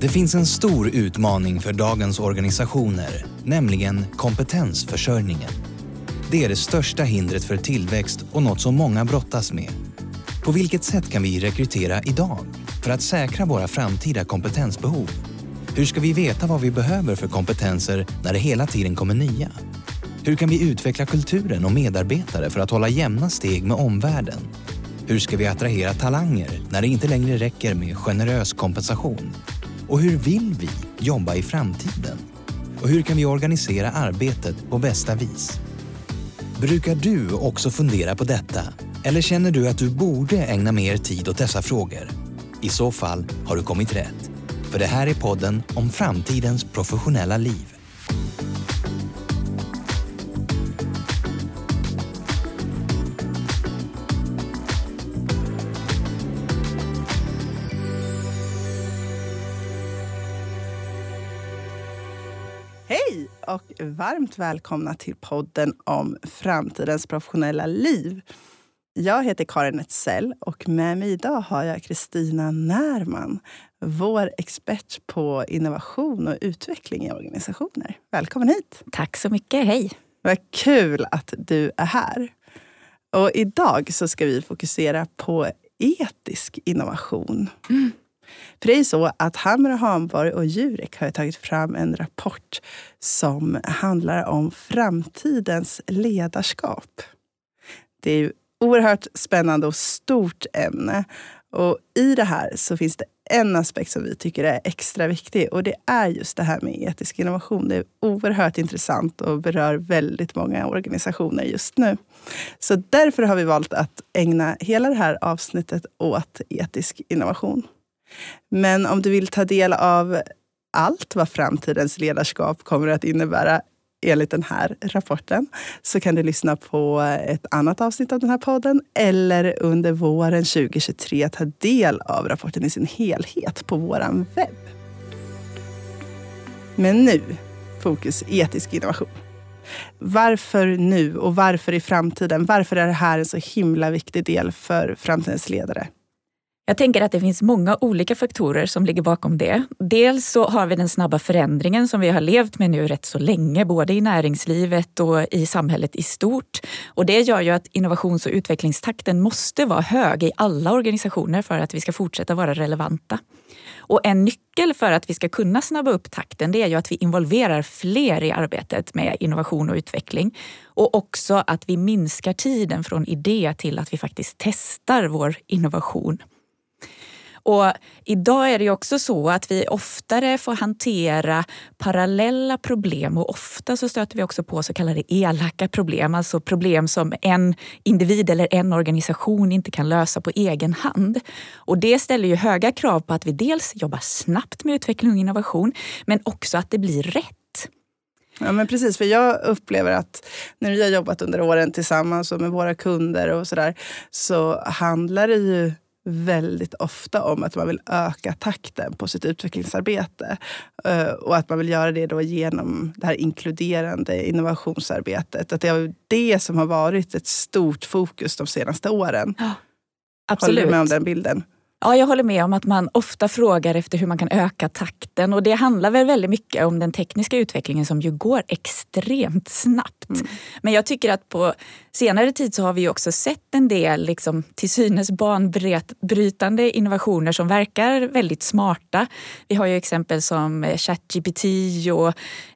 Det finns en stor utmaning för dagens organisationer, nämligen kompetensförsörjningen. Det är det största hindret för tillväxt och något som många brottas med. På vilket sätt kan vi rekrytera idag för att säkra våra framtida kompetensbehov? Hur ska vi veta vad vi behöver för kompetenser när det hela tiden kommer nya? Hur kan vi utveckla kulturen och medarbetare för att hålla jämna steg med omvärlden? Hur ska vi attrahera talanger när det inte längre räcker med generös kompensation? Och hur vill vi jobba i framtiden? Och hur kan vi organisera arbetet på bästa vis? Brukar du också fundera på detta? Eller känner du att du borde ägna mer tid åt dessa frågor? I så fall har du kommit rätt. För det här är podden om framtidens professionella liv. Hej och varmt välkomna till podden om framtidens professionella liv. Jag heter Karin Etzell och med mig idag har jag Kristina Närman, vår expert på innovation och utveckling i organisationer. Välkommen hit! Tack så mycket, hej! Vad kul att du är här. Och idag så ska vi fokusera på etisk innovation. Mm. För det är så att Hamra, Hanborg Hamborg och Jurek har tagit fram en rapport som handlar om framtidens ledarskap. Det är ju oerhört spännande och stort ämne. Och I det här så finns det en aspekt som vi tycker är extra viktig och det är just det här med etisk innovation. Det är oerhört intressant och berör väldigt många organisationer just nu. Så därför har vi valt att ägna hela det här avsnittet åt etisk innovation. Men om du vill ta del av allt vad framtidens ledarskap kommer att innebära enligt den här rapporten så kan du lyssna på ett annat avsnitt av den här podden eller under våren 2023 ta del av rapporten i sin helhet på vår webb. Men nu, fokus etisk innovation. Varför nu och varför i framtiden? Varför är det här en så himla viktig del för framtidens ledare? Jag tänker att det finns många olika faktorer som ligger bakom det. Dels så har vi den snabba förändringen som vi har levt med nu rätt så länge, både i näringslivet och i samhället i stort. Och det gör ju att innovations och utvecklingstakten måste vara hög i alla organisationer för att vi ska fortsätta vara relevanta. Och en nyckel för att vi ska kunna snabba upp takten det är ju att vi involverar fler i arbetet med innovation och utveckling. Och också att vi minskar tiden från idé till att vi faktiskt testar vår innovation. Och idag är det också så att vi oftare får hantera parallella problem och ofta så stöter vi också på så kallade elaka problem, alltså problem som en individ eller en organisation inte kan lösa på egen hand. Och det ställer ju höga krav på att vi dels jobbar snabbt med utveckling och innovation, men också att det blir rätt. Ja, men precis. För jag upplever att när vi har jobbat under åren tillsammans och med våra kunder och sådär, så handlar det ju väldigt ofta om att man vill öka takten på sitt utvecklingsarbete. Eh, och att man vill göra det då genom det här inkluderande innovationsarbetet. Att det är det som har varit ett stort fokus de senaste åren. Ja, absolut. Håller du med om den bilden? Ja, jag håller med om att man ofta frågar efter hur man kan öka takten och det handlar väl väldigt mycket om den tekniska utvecklingen som ju går extremt snabbt. Mm. Men jag tycker att på senare tid så har vi också sett en del liksom, till synes banbrytande innovationer som verkar väldigt smarta. Vi har ju exempel som eh, ChatGPT och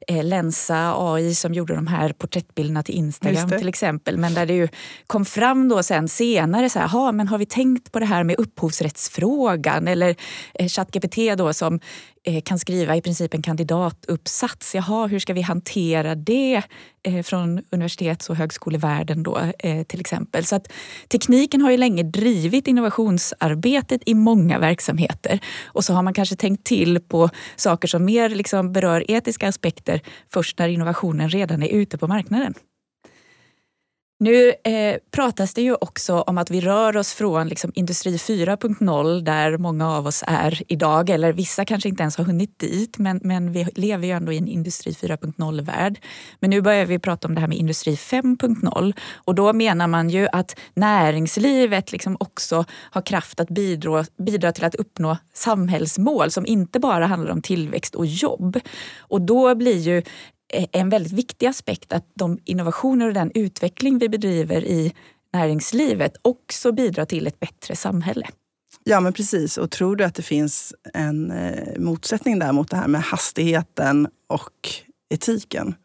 eh, Lensa AI som gjorde de här porträttbilderna till Instagram till exempel. Men där det ju kom fram då sen senare, så här, men har vi tänkt på det här med upphovsrättsfrågan? Eller eh, ChatGPT då som Eh, kan skriva i princip en kandidatuppsats. Jaha, hur ska vi hantera det eh, från universitets och högskolevärlden då eh, till exempel. Så att tekniken har ju länge drivit innovationsarbetet i många verksamheter och så har man kanske tänkt till på saker som mer liksom berör etiska aspekter först när innovationen redan är ute på marknaden. Nu eh, pratas det ju också om att vi rör oss från liksom, industri 4.0 där många av oss är idag, eller vissa kanske inte ens har hunnit dit, men, men vi lever ju ändå i en industri 4.0-värld. Men nu börjar vi prata om det här med industri 5.0 och då menar man ju att näringslivet liksom också har kraft att bidra, bidra till att uppnå samhällsmål som inte bara handlar om tillväxt och jobb. Och då blir ju en väldigt viktig aspekt att de innovationer och den utveckling vi bedriver i näringslivet också bidrar till ett bättre samhälle. Ja, men precis. Och tror du att det finns en eh, motsättning där mot det här med hastigheten och etiken?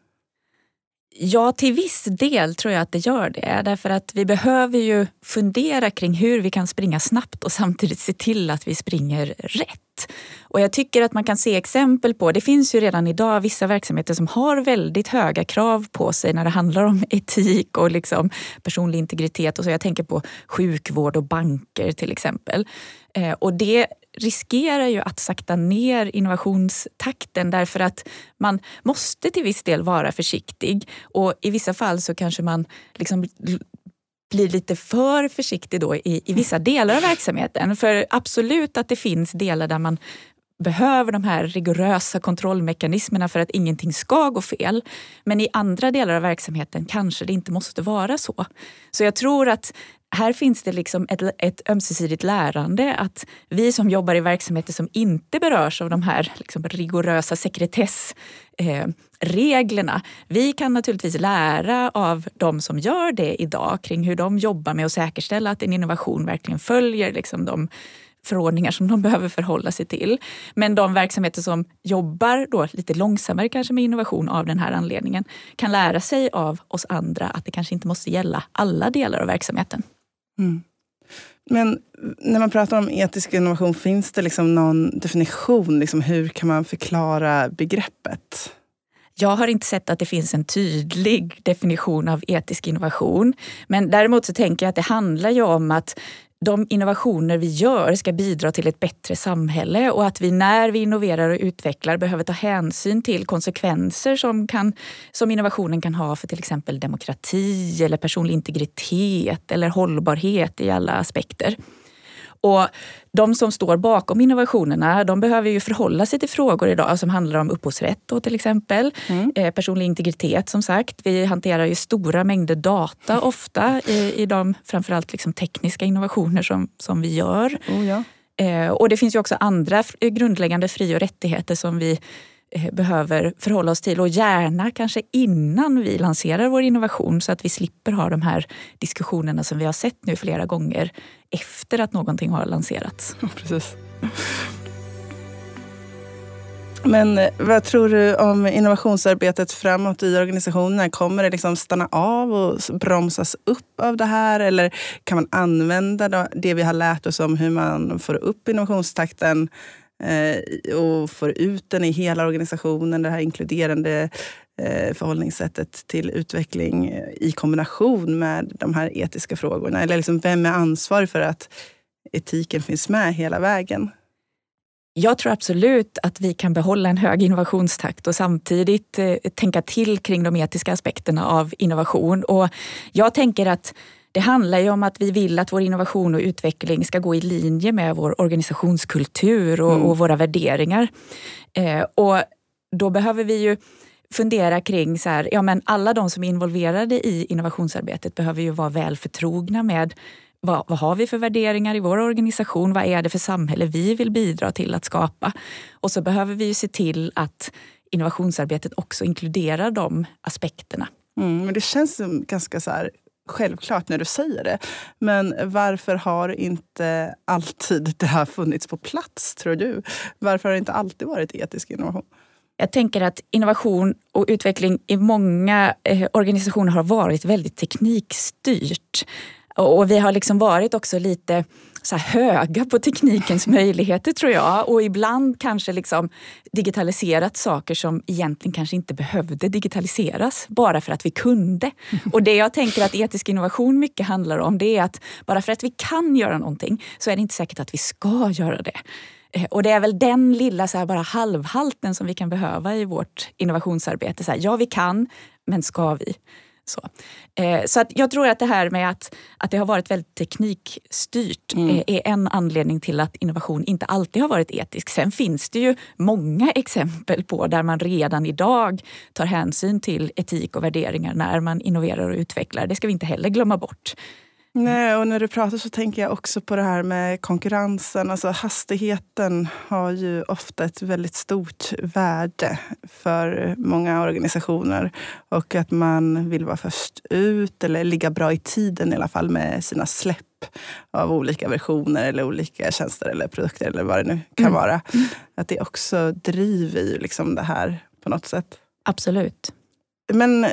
Ja, till viss del tror jag att det gör det. Därför att vi behöver ju fundera kring hur vi kan springa snabbt och samtidigt se till att vi springer rätt. Och jag tycker att man kan se exempel på, det finns ju redan idag vissa verksamheter som har väldigt höga krav på sig när det handlar om etik och liksom personlig integritet. Och så. Jag tänker på sjukvård och banker till exempel. Eh, och det riskerar ju att sakta ner innovationstakten därför att man måste till viss del vara försiktig och i vissa fall så kanske man liksom blir lite för försiktig då i, i vissa delar av verksamheten. För absolut att det finns delar där man behöver de här rigorösa kontrollmekanismerna för att ingenting ska gå fel. Men i andra delar av verksamheten kanske det inte måste vara så. Så jag tror att här finns det liksom ett, ett ömsesidigt lärande att vi som jobbar i verksamheter som inte berörs av de här liksom rigorösa sekretessreglerna, eh, vi kan naturligtvis lära av de som gör det idag kring hur de jobbar med att säkerställa att en innovation verkligen följer liksom de förordningar som de behöver förhålla sig till. Men de verksamheter som jobbar då lite långsammare kanske med innovation av den här anledningen kan lära sig av oss andra att det kanske inte måste gälla alla delar av verksamheten. Mm. Men när man pratar om etisk innovation, finns det liksom någon definition? Liksom hur kan man förklara begreppet? Jag har inte sett att det finns en tydlig definition av etisk innovation. Men däremot så tänker jag att det handlar ju om att de innovationer vi gör ska bidra till ett bättre samhälle och att vi när vi innoverar och utvecklar behöver ta hänsyn till konsekvenser som, kan, som innovationen kan ha för till exempel demokrati eller personlig integritet eller hållbarhet i alla aspekter. Och de som står bakom innovationerna de behöver ju förhålla sig till frågor idag som handlar om upphovsrätt då, till exempel. Mm. Eh, personlig integritet som sagt. Vi hanterar ju stora mängder data ofta i, i de framförallt liksom tekniska innovationer som, som vi gör. Oh ja. eh, och det finns ju också andra grundläggande fri och rättigheter som vi Eh, behöver förhålla oss till och gärna kanske innan vi lanserar vår innovation så att vi slipper ha de här diskussionerna som vi har sett nu flera gånger efter att någonting har lanserats. Precis. Men eh, vad tror du om innovationsarbetet framåt i organisationerna? Kommer det liksom stanna av och bromsas upp av det här? Eller kan man använda det vi har lärt oss om hur man får upp innovationstakten eh, Eh, och får ut den i hela organisationen. Det här inkluderande eh, förhållningssättet till utveckling eh, i kombination med de här etiska frågorna. Eller liksom, vem är ansvarig för att etiken finns med hela vägen? Jag tror absolut att vi kan behålla en hög innovationstakt och samtidigt tänka till kring de etiska aspekterna av innovation. Och jag tänker att det handlar ju om att vi vill att vår innovation och utveckling ska gå i linje med vår organisationskultur och, mm. och våra värderingar. Eh, och då behöver vi ju fundera kring så här, ja men alla de som är involverade i innovationsarbetet behöver ju vara väl förtrogna med vad, vad, har vi för värderingar i vår organisation? Vad är det för samhälle vi vill bidra till att skapa? Och så behöver vi ju se till att innovationsarbetet också inkluderar de aspekterna. Mm, men det känns ganska så här självklart när du säger det. Men varför har inte alltid det här funnits på plats, tror du? Varför har det inte alltid varit etisk innovation? Jag tänker att innovation och utveckling i många eh, organisationer har varit väldigt teknikstyrt. Och vi har liksom varit också lite så höga på teknikens möjligheter tror jag. Och ibland kanske liksom digitaliserat saker som egentligen kanske inte behövde digitaliseras bara för att vi kunde. Och det jag tänker att etisk innovation mycket handlar om det är att bara för att vi kan göra någonting så är det inte säkert att vi ska göra det. Eh, och det är väl den lilla så bara halvhalten som vi kan behöva i vårt innovationsarbete. Så här, ja, vi kan, men ska vi? Så, eh, så att jag tror att det här med att, att det har varit väldigt teknikstyrt mm. eh, är en anledning till att innovation inte alltid har varit etisk. Sen finns det ju många exempel på där man redan idag tar hänsyn till etik och värderingar när man innoverar och utvecklar. Det ska vi inte heller glömma bort. Nej, och när du pratar så tänker jag också på det här med konkurrensen. Alltså hastigheten har ju ofta ett väldigt stort värde för många organisationer. Och att man vill vara först ut eller ligga bra i tiden i alla fall med sina släpp av olika versioner eller olika tjänster eller produkter eller vad det nu kan mm. vara. Att det också driver ju liksom det här på något sätt. Absolut. Men eh,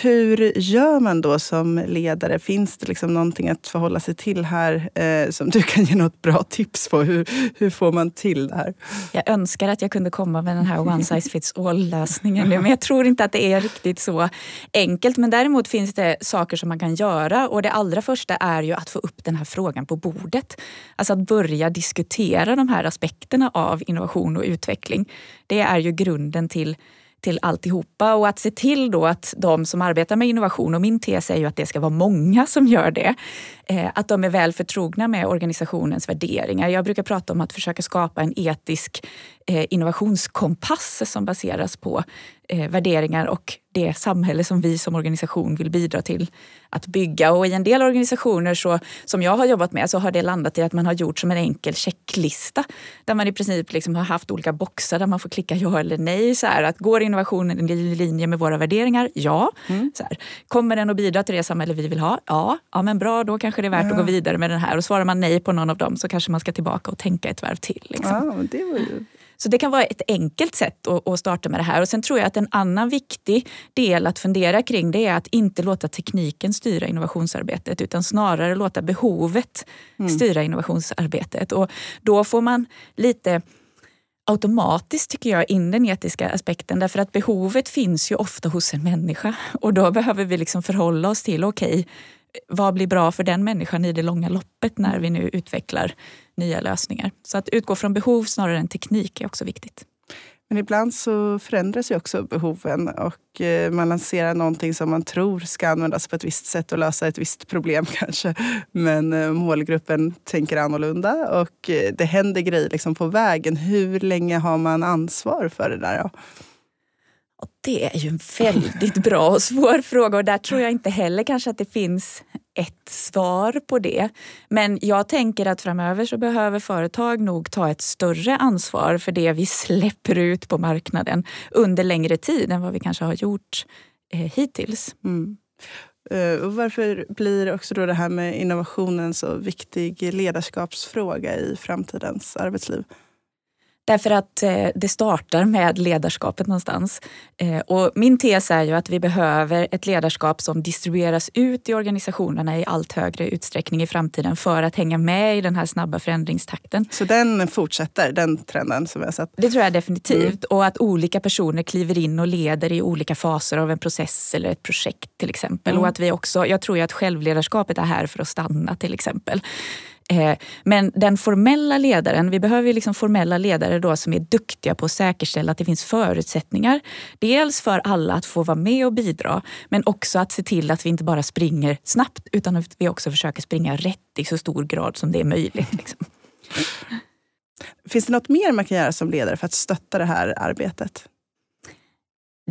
hur gör man då som ledare? Finns det liksom någonting att förhålla sig till här eh, som du kan ge något bra tips på? Hur, hur får man till det här? Jag önskar att jag kunde komma med den här one size fits all-lösningen men jag tror inte att det är riktigt så enkelt. Men däremot finns det saker som man kan göra och det allra första är ju att få upp den här frågan på bordet. Alltså att börja diskutera de här aspekterna av innovation och utveckling. Det är ju grunden till till alltihopa. Och att se till då att de som arbetar med innovation, och min tes är ju att det ska vara många som gör det, att de är väl förtrogna med organisationens värderingar. Jag brukar prata om att försöka skapa en etisk eh, innovationskompass som baseras på eh, värderingar och det samhälle som vi som organisation vill bidra till att bygga. Och i en del organisationer så, som jag har jobbat med så har det landat i att man har gjort som en enkel checklista där man i princip liksom har haft olika boxar där man får klicka ja eller nej. Så här, att går innovationen i linje med våra värderingar? Ja. Mm. Så här, kommer den att bidra till det samhälle vi vill ha? Ja. Ja men bra, då kanske det är värt ja. att gå vidare med den här. Och svarar man nej på någon av dem så kanske man ska tillbaka och tänka ett varv till. Liksom. Ja, det var ju så det kan vara ett enkelt sätt att, starta med det här. Och Sen tror jag att en annan viktig del att fundera kring det är att inte låta tekniken styra innovationsarbetet utan snarare låta behovet mm. styra innovationsarbetet. Och då får man lite automatiskt tycker jag in den etiska aspekten därför att behovet finns ju ofta hos en människa och då behöver vi liksom förhålla oss till okej, okay, vad blir bra för den människan i det långa loppet när vi nu utvecklar nya lösningar. Så att utgå från behov snarare än teknik är också viktigt. Men ibland så förändras ju också behoven och eh, man lanserar någonting som man tror ska användas på ett visst sätt och lösa ett visst problem kanske. Men eh, målgruppen tänker annorlunda och eh, det händer grejer liksom på vägen. Hur länge har man ansvar för det där? Det är ju en väldigt bra och svår fråga och där tror jag inte heller kanske att det finns ett svar på det. Men jag tänker att framöver så behöver företag nog ta ett större ansvar för det vi släpper ut på marknaden under längre tid än vad vi kanske har gjort eh, hittills. Mm. Eh, och varför blir också då det här med innovationen en så viktig ledarskapsfråga i framtidens arbetsliv? Därför att eh, det startar med ledarskapet någonstans. Eh, och min tes är ju att vi behöver ett ledarskap som distribueras ut i organisationerna i allt högre utsträckning i framtiden för att hänga med i den här snabba förändringstakten. Så den fortsätter, den trenden som vi har sett? Det tror jag definitivt. Mm. Och att olika personer kliver in och leder i olika faser av en process eller ett projekt till exempel. Mm. Och att vi också, jag tror ju att självledarskapet är här för att stanna till exempel. Eh, men den formella ledaren, vi behöver liksom formella ledare då som är duktiga på att säkerställa att det finns förutsättningar. Dels för alla att få vara med och bidra, men också att se till att vi inte bara springer snabbt utan att vi också försöker springa rätt i så stor grad som det är möjligt. Liksom. Finns det något mer man kan göra som ledare för att stötta det här arbetet?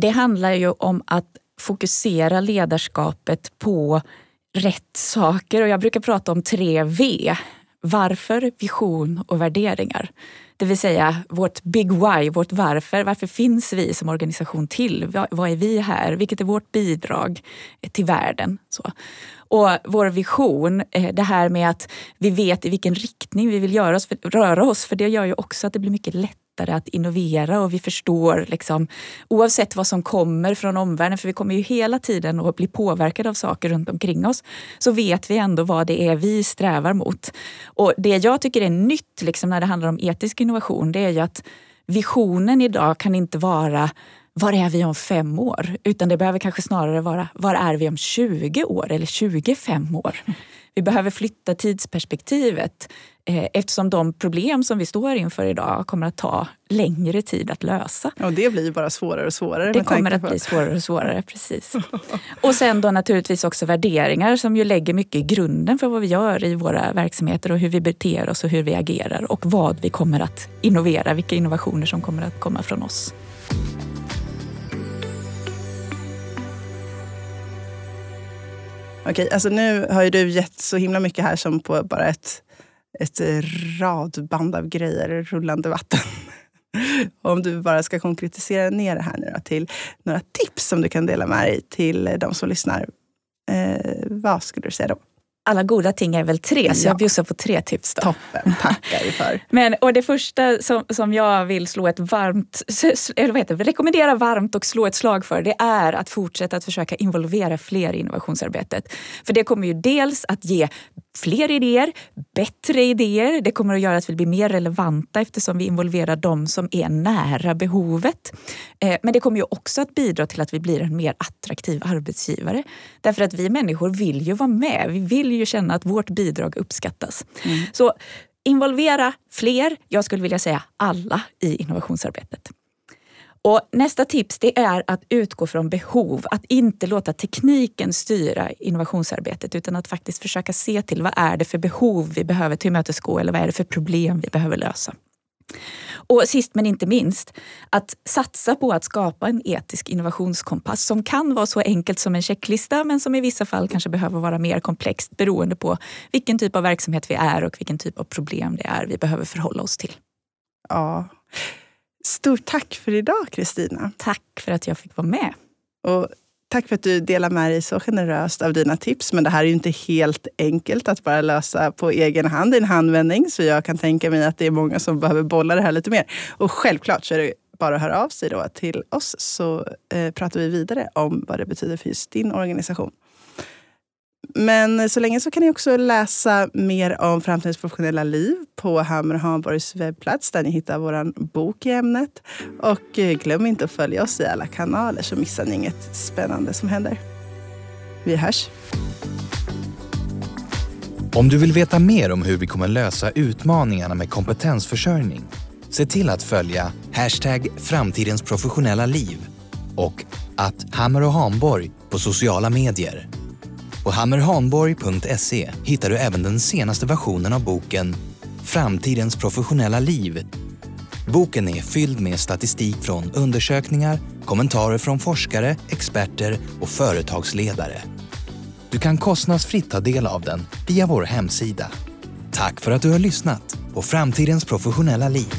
Det handlar ju om att fokusera ledarskapet på rätt saker och jag brukar prata om tre V. Varför, vision och värderingar. Det vill säga vårt big why, vårt varför. Varför finns vi som organisation till? Vad är vi här? Vilket är vårt bidrag till världen? Så. Och vår vision, eh, det här med att vi vet i vilken riktning vi vill göra oss, röra oss, för det gör ju också att det blir mycket lättare lättare att innovera och vi förstår liksom, oavsett vad som kommer från omvärlden, för vi kommer ju hela tiden att bli påverkade av saker runt omkring oss, så vet vi ändå vad det är vi strävar mot. Och det jag tycker är nytt liksom, när det handlar om etisk innovation, det är ju att visionen idag kan inte vara var är vi om fem år? Utan det behöver kanske snarare vara var är vi om 20 år eller 25 år? Vi behöver flytta tidsperspektivet eh, eftersom de problem som vi står inför idag kommer att ta längre tid att lösa. Och det blir bara svårare och svårare. Det kommer att bli svårare och svårare, precis. Och sen då naturligtvis också värderingar som ju lägger mycket i grunden för vad vi gör i våra verksamheter och hur vi beter oss och hur vi agerar och vad vi kommer att innovera, vilka innovationer som kommer att komma från oss. Okej, alltså nu har ju du gett så himla mycket här som på bara ett, ett radband av grejer, rullande vatten. Om du bara ska konkretisera ner det här nu då, till några tips som du kan dela med dig till de som lyssnar. Eh, vad skulle du säga då? Alla goda ting är väl tre, så ja. jag bjussar på tre tips. Då. Toppen, tackar vi för. Men, och det första som, som jag vill slå ett varmt, eller vad heter det, rekommendera varmt och slå ett slag för, det är att fortsätta att försöka involvera fler i innovationsarbetet. För det kommer ju dels att ge fler idéer, bättre idéer. Det kommer att göra att vi blir mer relevanta eftersom vi involverar de som är nära behovet. Eh, men det kommer ju också att bidra till att vi blir en mer attraktiv arbetsgivare. Därför att vi människor vill ju vara med. Vi vill ju känna att vårt bidrag uppskattas. Mm. Så involvera fler, jag skulle vilja säga alla, i innovationsarbetet. Och nästa tips det är att utgå från behov, att inte låta tekniken styra innovationsarbetet utan att faktiskt försöka se till vad är det för behov vi behöver tillmötesgå eller vad är det för problem vi behöver lösa. Och sist men inte minst, att satsa på att skapa en etisk innovationskompass som kan vara så enkelt som en checklista men som i vissa fall kanske behöver vara mer komplext beroende på vilken typ av verksamhet vi är och vilken typ av problem det är vi behöver förhålla oss till. Ja. Stort tack för idag, Kristina. Tack för att jag fick vara med. Och tack för att du delar med dig så generöst av dina tips. Men det här är ju inte helt enkelt att bara lösa på egen hand i en handvändning. Så jag kan tänka mig att det är många som behöver bolla det här lite mer. Och självklart så är det bara att höra av sig då till oss så eh, pratar vi vidare om vad det betyder för just din organisation. Men så länge så kan ni också läsa mer om framtidens professionella liv på Hammer och Hanborgs webbplats där ni hittar vår bok i ämnet. Och eh, glöm inte att följa oss i alla kanaler så missar ni inget spännande som händer. Vi hörs! Om du vill veta mer om hur vi kommer lösa utmaningarna med kompetensförsörjning, se till att följa hashtag framtidens professionella liv och att Hammer och Hanborg på sociala medier. På hammerhanborg.se hittar du även den senaste versionen av boken Framtidens professionella liv. Boken är fylld med statistik från undersökningar, kommentarer från forskare, experter och företagsledare. Du kan kostnadsfritt ta del av den via vår hemsida. Tack för att du har lyssnat på Framtidens professionella liv.